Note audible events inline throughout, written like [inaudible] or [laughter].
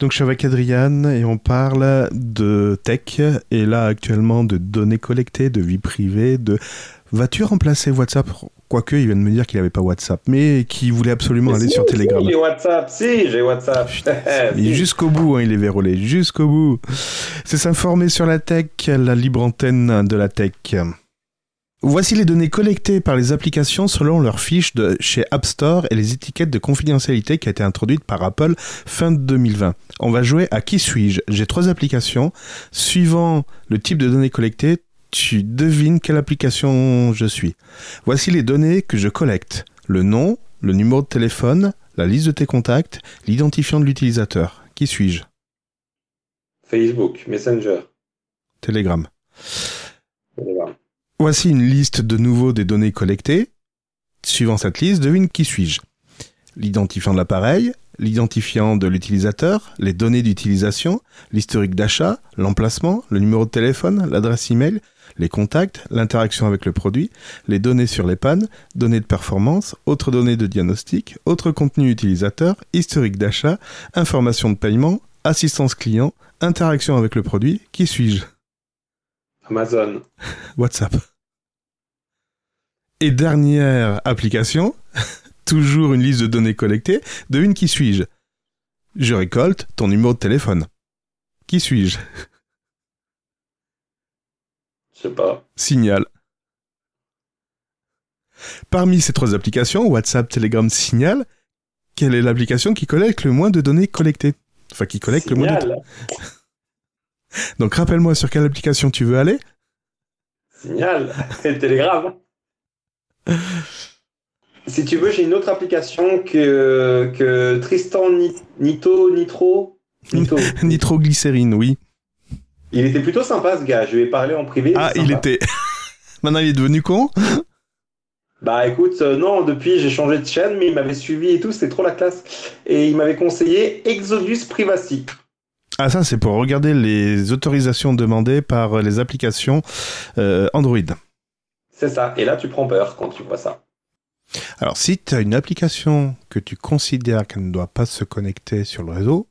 Donc je suis avec Adriane et on parle de tech et là actuellement de données collectées, de vie privée, de vas-tu remplacer WhatsApp Quoique, il vient de me dire qu'il n'avait pas WhatsApp, mais qu'il voulait absolument aller sur Telegram. J'ai WhatsApp, si, j'ai WhatsApp. [laughs] Jusqu'au bout, hein, il est vérolé, jusqu'au bout. C'est s'informer sur la tech, la libre antenne de la tech. Voici les données collectées par les applications selon leurs fiches de chez App Store et les étiquettes de confidentialité qui a été introduite par Apple fin 2020. On va jouer à qui suis-je? J'ai trois applications. Suivant le type de données collectées, tu devines quelle application je suis. Voici les données que je collecte. Le nom, le numéro de téléphone, la liste de tes contacts, l'identifiant de l'utilisateur. Qui suis-je? Facebook, Messenger. Telegram. Voici une liste de nouveau des données collectées. Suivant cette liste, devine qui suis-je. L'identifiant de l'appareil, l'identifiant de l'utilisateur, les données d'utilisation, l'historique d'achat, l'emplacement, le numéro de téléphone, l'adresse email, les contacts, l'interaction avec le produit, les données sur les pannes, données de performance, autres données de diagnostic, autres contenus utilisateurs, historique d'achat, information de paiement, assistance client, interaction avec le produit, qui suis-je? Amazon. [laughs] WhatsApp. Et dernière application, [laughs] toujours une liste de données collectées, devine qui suis-je? Je récolte ton numéro de téléphone. Qui suis-je? Je sais pas. Signal. Parmi ces trois applications, WhatsApp, Telegram, Signal, quelle est l'application qui collecte le moins de données collectées? Enfin, qui collecte le moins de... [laughs] Donc rappelle-moi sur quelle application tu veux aller? Signal, [laughs] c'est Telegram. [laughs] si tu veux, j'ai une autre application que, que Tristan Nito, Nitro. Nitro. [laughs] Nitroglycérine, oui. Il était plutôt sympa ce gars, je lui ai parlé en privé. Ah, il était. [laughs] Maintenant, il est devenu con Bah écoute, euh, non, depuis j'ai changé de chaîne, mais il m'avait suivi et tout, c'était trop la classe. Et il m'avait conseillé Exodus Privacy. Ah ça c'est pour regarder les autorisations demandées par les applications euh, Android. C'est ça, et là tu prends peur quand tu vois ça. Alors si tu as une application que tu considères qu'elle ne doit pas se connecter sur le réseau,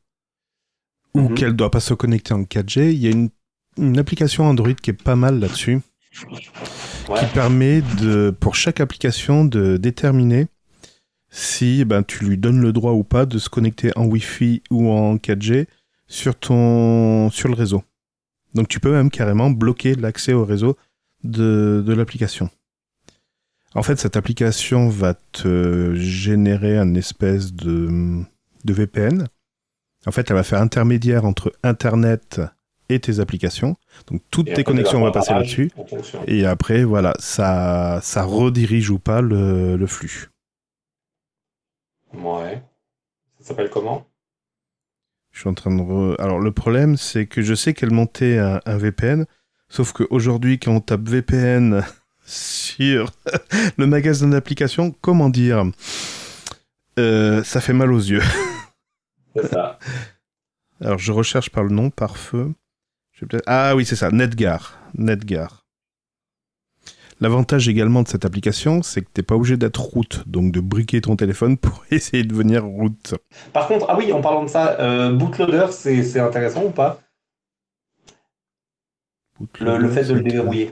ou mhm. qu'elle ne doit pas se connecter en 4G, il y a une, application Android qui est pas mal là-dessus, qui permet de, pour chaque application de déterminer si ben, tu lui donnes le droit ou pas de se connecter en Wi-Fi ou en 4G sur ton sur le réseau. Donc tu peux même carrément bloquer l'accès au réseau de, de l'application. En fait, cette application va te générer un espèce de, de VPN. En fait, elle va faire intermédiaire entre Internet et tes applications. Donc toutes tes connexions vont passer là-dessus. Et après, voilà, ça, ça redirige ou pas le, le flux. Ouais. Ça s'appelle comment? Je suis en train de. Alors, le problème, c'est que je sais qu'elle montait un, VPN, sauf qu'aujourd'hui, quand on tape VPN [laughs] sur le magasin d'applications, comment dire euh, Ça fait mal aux yeux. [laughs] c'est ça. Alors, je recherche par le nom, par feu. Ah oui, c'est ça, Netgar. Netgar. L'avantage également de cette application, c'est que tu n'es pas obligé d'être route, donc de briquer ton téléphone pour [laughs] essayer de venir route. Par contre, ah oui, en parlant de ça, euh, bootloader, c'est intéressant ou pas? Le, fait de le déverrouiller.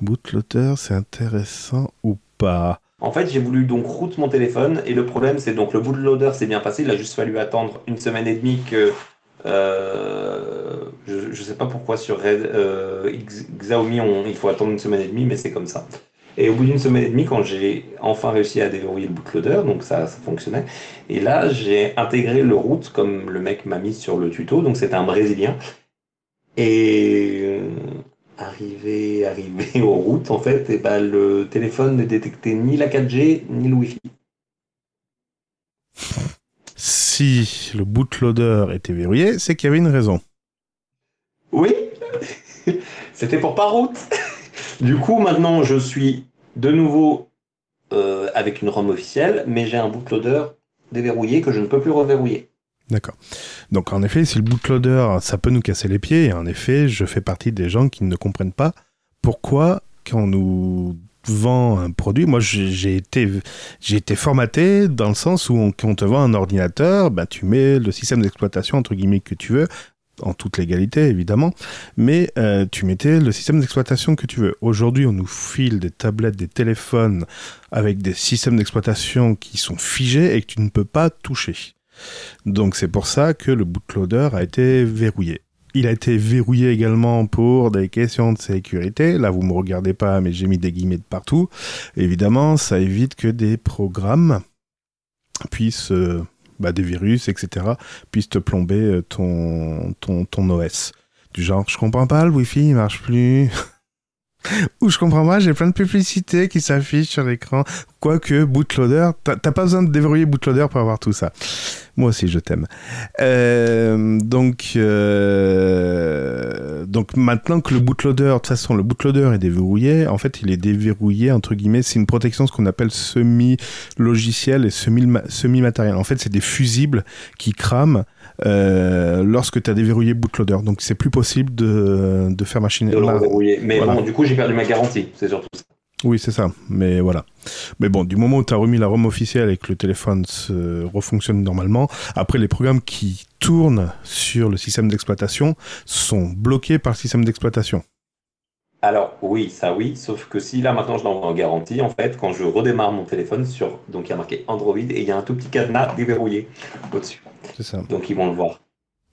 Bootloader, c'est intéressant ou pas? En fait, j'ai voulu donc route mon téléphone et le problème, c'est donc le bootloader s'est bien passé. Il a juste fallu attendre une semaine et demie que euh, je ne sais pas pourquoi sur Red, euh, Xiaomi, on, il faut attendre une semaine et demie, mais c'est comme ça. Et au bout d'une semaine et demie, quand j'ai enfin réussi à déverrouiller le bootloader, donc ça, ça fonctionnait, et là, j'ai intégré le route comme le mec m'a mis sur le tuto, donc c'était un Brésilien. Et euh, arrivé, arrivé [laughs] aux routes, en fait, et ben, le téléphone ne détectait ni la 4G, ni le Wi-Fi si le bootloader était verrouillé, c'est qu'il y avait une raison. Oui, [laughs] c'était pour pas route. [laughs] du coup, maintenant, je suis de nouveau euh, avec une ROM officielle, mais j'ai un bootloader déverrouillé que je ne peux plus reverrouiller. D'accord. Donc en effet, si le bootloader, ça peut nous casser les pieds, et en effet, je fais partie des gens qui ne comprennent pas pourquoi, quand on nous vend un produit, moi j'ai été, j'ai été formaté dans le sens où on, quand on te vend un ordinateur, ben, tu mets le système d'exploitation entre guillemets que tu veux, en toute légalité évidemment, mais euh, tu mettais le système d'exploitation que tu veux. Aujourd'hui, on nous file des tablettes, des téléphones avec des systèmes d'exploitation qui sont figés et que tu ne peux pas toucher. Donc c'est pour ça que le bootloader a été verrouillé. Il a été verrouillé également pour des questions de sécurité. Là, vous me regardez pas, mais j'ai mis des guillemets de partout. Évidemment, ça évite que des programmes puissent, euh, bah, des virus, etc., puissent te plomber euh, ton, ton, ton OS. Du genre, je comprends pas, le Wi-Fi, il marche plus. [laughs] Ou je comprends pas, j'ai plein de publicités qui s'affichent sur l'écran. Quoique, bootloader, t'as pas besoin de déverrouiller bootloader pour avoir tout ça. Moi aussi, je t'aime. Euh, donc, euh, donc maintenant que le bootloader, de toute façon, le bootloader est déverrouillé, en fait, il est déverrouillé, entre guillemets, c'est une protection, ce qu'on appelle semi-logiciel et semi-matériel. En fait, c'est des fusibles qui crament euh, lorsque tu as déverrouillé bootloader. Donc c'est plus possible de, de faire machine. De Mais bon, du coup, j'ai perdu ma garantie. C'est surtout ça. Oui, c'est ça. Mais voilà. Mais bon, du moment où tu as remis la ROM officielle et que le téléphone se refonctionne normalement, après les programmes qui tournent sur le système d'exploitation sont bloqués par le système d'exploitation. Alors oui, ça oui, sauf que si là maintenant je l'envoie en garantie, en fait, quand je redémarre mon téléphone sur, donc il y a marqué Android et il y a un tout petit cadenas déverrouillé au-dessus. C'est ça. Donc ils vont le voir.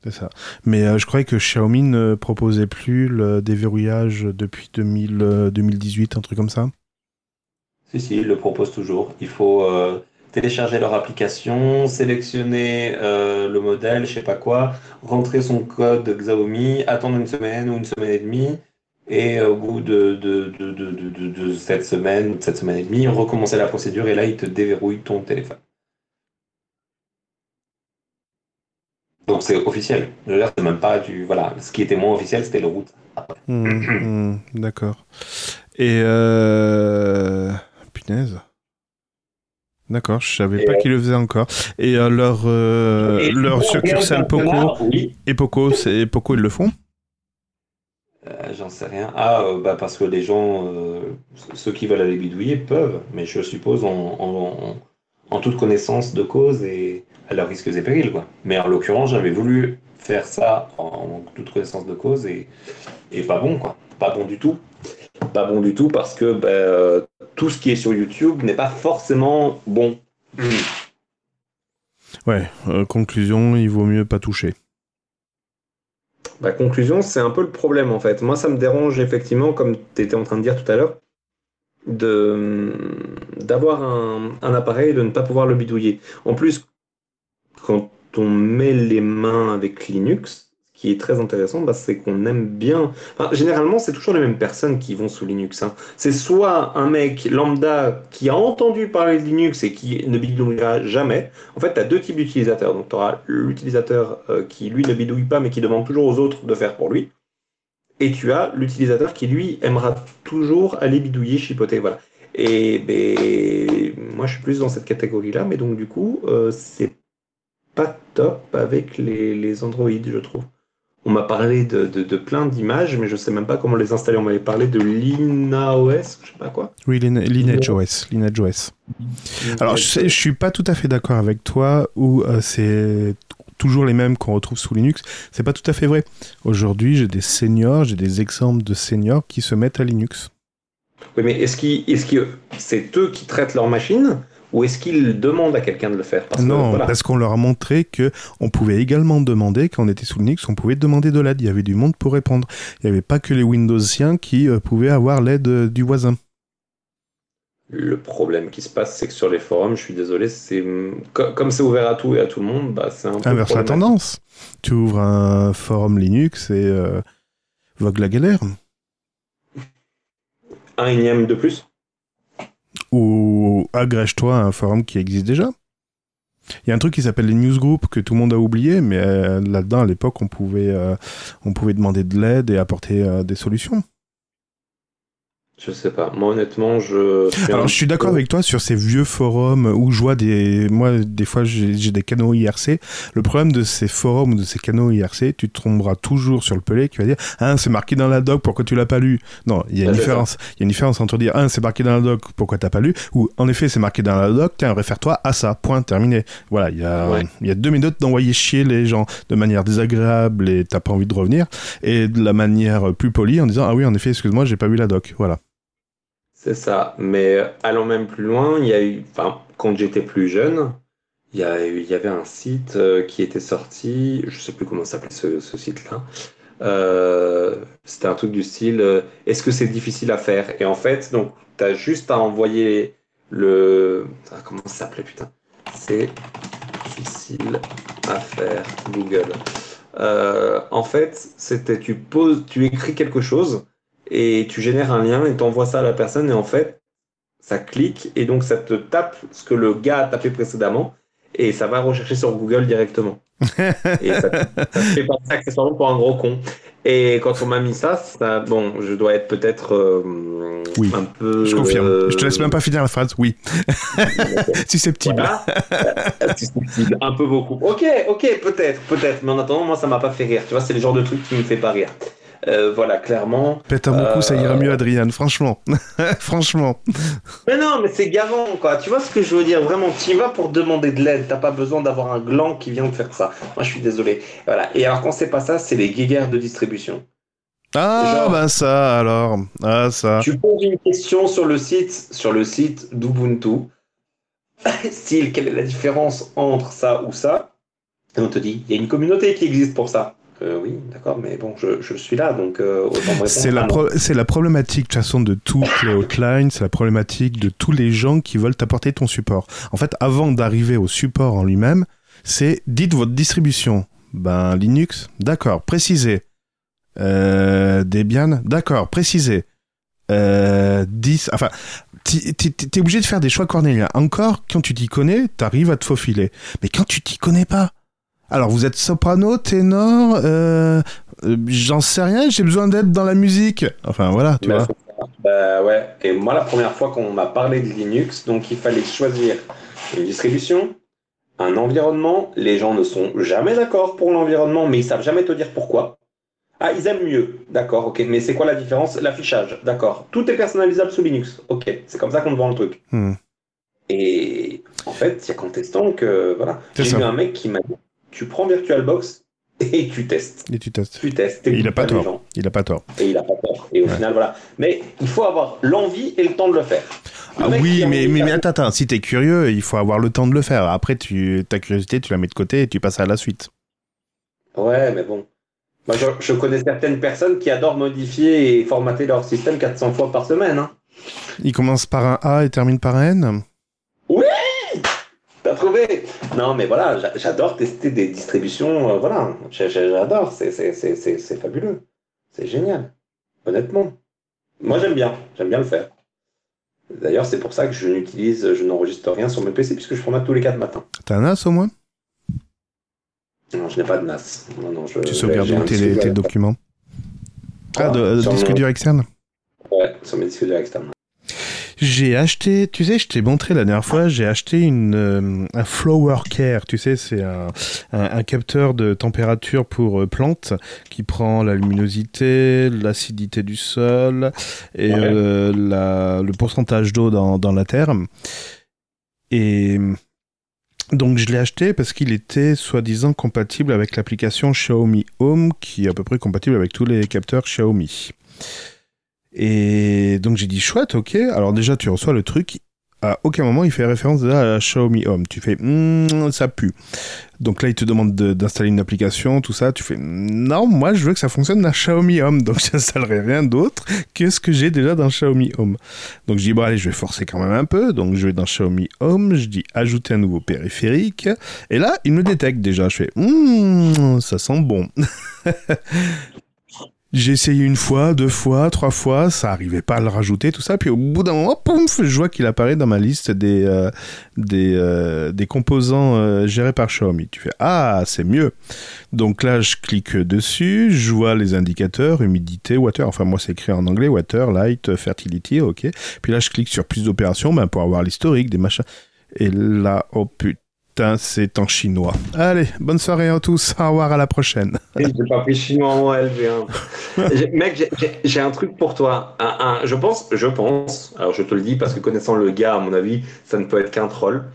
C'est ça. Mais euh, je croyais que Xiaomi ne proposait plus le déverrouillage depuis 2000, 2018, euh, un truc comme ça. Si, si, ils le proposent toujours. Il faut euh, télécharger leur application, sélectionner le modèle, je sais pas quoi, rentrer son code Xiaomi, attendre une semaine ou une semaine et demie, et au bout de, de, de, de, de cette semaine, cette semaine et demie, recommencer la procédure et là, il te déverrouille ton téléphone. Donc c'est officiel. Dire, c'est même pas du. Voilà. Ce qui était moins officiel, c'était le route. Hmm, hmm, d'accord. Et. Euh... Punaise. D'accord, je savais pas qu'ils le faisaient encore. Et euh, leur, euh, leur succursale Poco, et Poco, c'est Poco, ils le font? Euh, J'en sais rien. Ah, bah parce que les gens, ceux qui veulent aller bidouiller peuvent, mais je suppose en, en toute connaissance de cause et à leurs risques et périls. Quoi. Mais en l'occurrence, j'avais voulu faire ça en toute connaissance de cause et, et pas bon, quoi. Pas bon du tout. Pas bon du tout parce que ben, tout ce qui est sur YouTube n'est pas forcément bon. [clears throat] Ouais, euh, conclusion, il vaut mieux pas toucher. Bah, conclusion, c'est un peu le problème en fait. Moi, ça me dérange effectivement, comme tu étais en train de dire tout à l'heure, de d'avoir un, appareil et de ne pas pouvoir le bidouiller. En plus, quand on met les mains avec Linux, ce qui est très intéressant, bah, c'est qu'on aime bien. généralement, c'est toujours les mêmes personnes qui vont sous Linux. Hein. C'est soit un mec lambda qui a entendu parler de Linux et qui ne bidouillera jamais. En fait, tu as deux types d'utilisateurs. Donc, tu auras l'utilisateur euh, qui, lui, ne bidouille pas, mais qui demande toujours aux autres de faire pour lui. Et tu as l'utilisateur qui, lui, aimera toujours aller bidouiller, chipoter. Voilà. Et ben, moi, je suis plus dans cette catégorie-là, mais donc, du coup, euh, c'est pas top avec les, les Android, je trouve. On m'a parlé de, de, plein d'images, mais je sais même pas comment les installer. On m'avait parlé de LinaOS, je sais pas quoi. Oui, LineageOS. LineageOS. Alors, je, je suis pas tout à fait d'accord avec toi, où euh, c'est toujours les mêmes qu'on retrouve sous Linux. C'est pas tout à fait vrai. Aujourd'hui, j'ai des seniors, j'ai des exemples de seniors qui se mettent à Linux. Oui, mais est-ce que est c'est eux qui traitent leur machine ou est-ce qu'ils demandent à quelqu'un de le faire? Non, parce qu'on leur a montré que on pouvait également demander, quand on était sous Linux, on pouvait demander de l'aide. Il y avait du monde pour répondre. Il n'y avait pas que les Windowsiens qui euh, pouvaient avoir l'aide euh, du voisin. Le problème qui se passe, c'est que sur les forums, je suis désolé, c'est comme c'est ouvert à tout et à tout le monde, bah, c'est un peu. Inverse la tendance. Tu ouvres un forum Linux et euh, vogue la galère. Un énième de plus ou agrège-toi à un forum qui existe déjà. Il y a un truc qui s'appelle les newsgroups que tout le monde a oublié, mais euh, là-dedans, à l'époque, on, pouvait, euh, on pouvait demander de l'aide et apporter euh, des solutions. Je sais pas. Moi, honnêtement, je. Alors, je suis d'accord avec toi sur ces vieux forums où je vois des. Moi, des fois, j'ai des canaux IRC. Le problème de ces forums ou de ces canaux IRC, tu te tromperas toujours sur le pelé qui va dire Ah, c'est marqué dans la doc, pourquoi tu l'as pas lu? Non, il y a une différence. Il y a une différence entre dire Ah, c'est marqué dans la doc, pourquoi t'as pas lu? Ou en effet, c'est marqué dans la doc, tiens, réfère-toi à ça. Point, terminé. Voilà, il y a, il y a deux minutes d'envoyer chier les gens de manière désagréable et t'as pas envie de revenir. Et de la manière plus polie en disant Ah oui, en effet, excuse-moi, j'ai pas vu la doc. Voilà. C'est ça. Mais allons même plus loin, il y a eu, enfin, quand j'étais plus jeune, il y, avait un site euh, qui était sorti, je sais plus comment s'appelait ce, site-là. Euh, c'était un truc du style euh, est-ce que c'est difficile à faire? Et en fait, donc, tu as juste à envoyer le. Ah, comment ça s'appelait, putain? C'est difficile à faire, Google. en fait, c'était tu poses, tu écris quelque chose et tu génères un lien et tu envoies ça à la personne et en fait, ça clique et donc ça te tape ce que le gars a tapé précédemment et ça va rechercher sur Google directement. [laughs] et ça, ça fait passer accessoirement pour un gros con. Et quand on m'a mis ça, ça, bon, je dois être peut-être euh, oui. un peu. Je confirme. Je te laisse même pas finir la phrase. Oui. [laughs] Susceptible. Susceptible. Un peu beaucoup. Ok, ok, peut-être, peut-être. Mais en attendant, moi, ça m'a pas fait rire. Tu vois, c'est le genre de truc qui me fait pas rire. Euh, voilà, clairement. Pète un bon coup, ça ira mieux, euh, Adrien, franchement. [laughs] franchement. Mais non, mais c'est gavant, quoi. Tu vois ce que je veux dire Vraiment, tu y vas pour demander de l'aide. T'as pas besoin d'avoir un gland qui vient te faire ça. Moi, je suis désolé. Voilà. Et alors, quand c'est pas ça, c'est les guéguerres de distribution. Ah, bah ça, alors. Ah, ça. Tu poses une question sur le site, sur le site d'Ubuntu. [laughs] Style, quelle est la différence entre ça ou ça? Et on te dit, il y a une communauté qui existe pour ça. Euh, oui, d'accord, mais bon, je, suis là, donc euh, autant C'est la, c'est la problématique, de toute façon, de [coughs] c'est la problématique de tous les gens qui veulent t'apporter ton support. En fait, avant d'arriver au support en lui-même, c'est dites votre distribution. Ben, Linux, d'accord, précisez. Euh, Debian, d'accord, précisez. Euh, 10, enfin, t'es obligé de faire des choix cornéliens. Encore, quand tu t'y connais, t'arrives à te faufiler. Mais quand tu t'y connais pas, alors, vous êtes soprano, ténor, euh, euh, j'en sais rien, j'ai besoin d'aide dans la musique. Enfin, voilà, tu vois. Bah ouais, et moi, la première fois qu'on m'a parlé de Linux, donc il fallait choisir une distribution, un environnement. Les gens ne sont jamais d'accord pour l'environnement, mais ils savent jamais te dire pourquoi. Ah, ils aiment mieux. D'accord, ok. Mais c'est quoi la différence? L'affichage. D'accord. Tout est personnalisable sous Linux. Ok. C'est comme ça qu'on te vend le truc. Hmm. Et en fait, il y a qu'en testant que. Voilà. J'ai eu un mec qui m'a dit tu prends VirtualBox et tu testes. Et tu testes. Tu testes. Et il a pas tort. Il a pas tort. Et il a pas tort. Et au final, voilà. Mais il faut avoir l'envie et le temps de le faire. ah oui, mais, mais, mais, attends, attends, si t'es curieux, il faut avoir le temps de le faire. Après, tu, ta curiosité, tu la mets de côté et tu passes à la suite. Ouais, mais bon. Moi, je, connais certaines personnes qui adorent modifier et formater leur système 400 fois par semaine. Hein. Il commence par un A et termine par un N? T'as trouvé? Non, mais voilà, j'adore tester des distributions. Euh, voilà, j'adore. C'est fabuleux. C'est génial. Honnêtement. Moi, j'aime bien. J'aime bien le faire. D'ailleurs, c'est pour ça que je n'utilise, je n'enregistre rien sur mes PC puisque je formate tous les 4 matins. T'as un NAS au moins? Non, je n'ai pas de NAS. Non, non, je, tu sauvegardes tes, tes documents? Ah, de, disque dur externe Ouais, sur mes disques durs externes. J'ai acheté, tu sais, je t'ai montré la dernière fois, j'ai acheté une, euh, un Flower Care, tu sais, c'est un, un, capteur de température pour euh, plantes qui prend la luminosité, l'acidité du sol et euh, la, le pourcentage d'eau dans, dans la terre. Et donc je l'ai acheté parce qu'il était soi-disant compatible avec l'application Xiaomi Home qui est à peu près compatible avec tous les capteurs Xiaomi. Et donc j'ai dit chouette, ok. Alors déjà tu reçois le truc. À aucun moment il fait référence à la Xiaomi Home. Tu fais hmm, ça pue. Donc là il te demande d'installer une application, tout ça. Tu fais non, moi je veux que ça fonctionne dans Xiaomi Home. Donc [laughs] j'installerai rien d'autre que ce que j'ai déjà dans Xiaomi Home. Donc je dis bon allez je vais forcer quand même un peu. Donc je vais dans Xiaomi Home, je dis ajouter un nouveau périphérique. Et là il me détecte déjà. Je fais hmm, ça sent bon. [laughs] J'ai essayé une fois, deux fois, trois fois, ça arrivait pas à le rajouter, tout ça. Puis au bout d'un moment, pouf, je vois qu'il apparaît dans ma liste des, euh, des, euh, des composants euh, gérés par Xiaomi. Tu fais Ah, c'est mieux. Donc là, je clique dessus, je vois les indicateurs, humidité, water. Enfin, moi, c'est écrit en anglais water, light, fertility, ok. Puis là, je clique sur plus d'opérations ben, pour avoir l'historique des machins. Et là, oh putain c'est en chinois. Allez, bonne soirée à tous. Au revoir, à la prochaine. J'ai pas pris chinois en LV1. [laughs] Mec, j'ai un truc pour toi. je pense, je pense, alors je te le dis parce que connaissant le gars, à mon avis, ça ne peut être qu'un troll.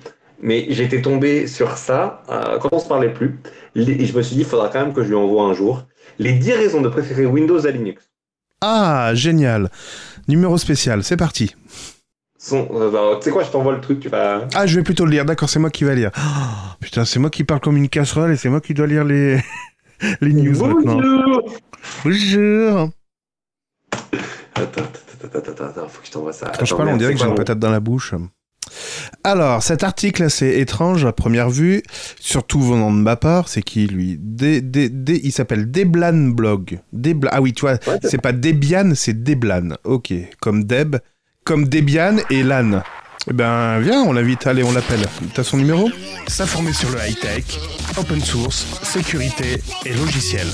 Mais j'étais tombé sur ça euh, quand on se parlait plus. Et je me suis dit, il faudra quand même que je lui envoie un jour les 10 raisons de préférer Windows à Linux. Ah, génial. Numéro spécial, c'est parti. Euh, bah, tu sais quoi, je t'envoie le truc, tu vas. Ah, je vais plutôt le lire, d'accord, c'est moi qui vais lire. Oh, putain, c'est moi qui parle comme une casserole et c'est moi qui dois lire les, [laughs] les news Bonjour. maintenant. Bonjour Attends, attends, attends, attends, faut que je t'envoie ça. Quand je parle, on dirait que j'ai une patate dans la bouche. Alors, cet article assez étrange à première vue, surtout venant de ma part, c'est qui lui? Il s'appelle Deblan Blog. Ah oui, tu vois, c'est pas Debian, c'est Deblan. Ok, comme Deb, comme Debian et LAN. Eh ben, viens, on l'invite, allez, on l'appelle. T'as son numéro? S'informer sur le high-tech, open source, sécurité et logiciel.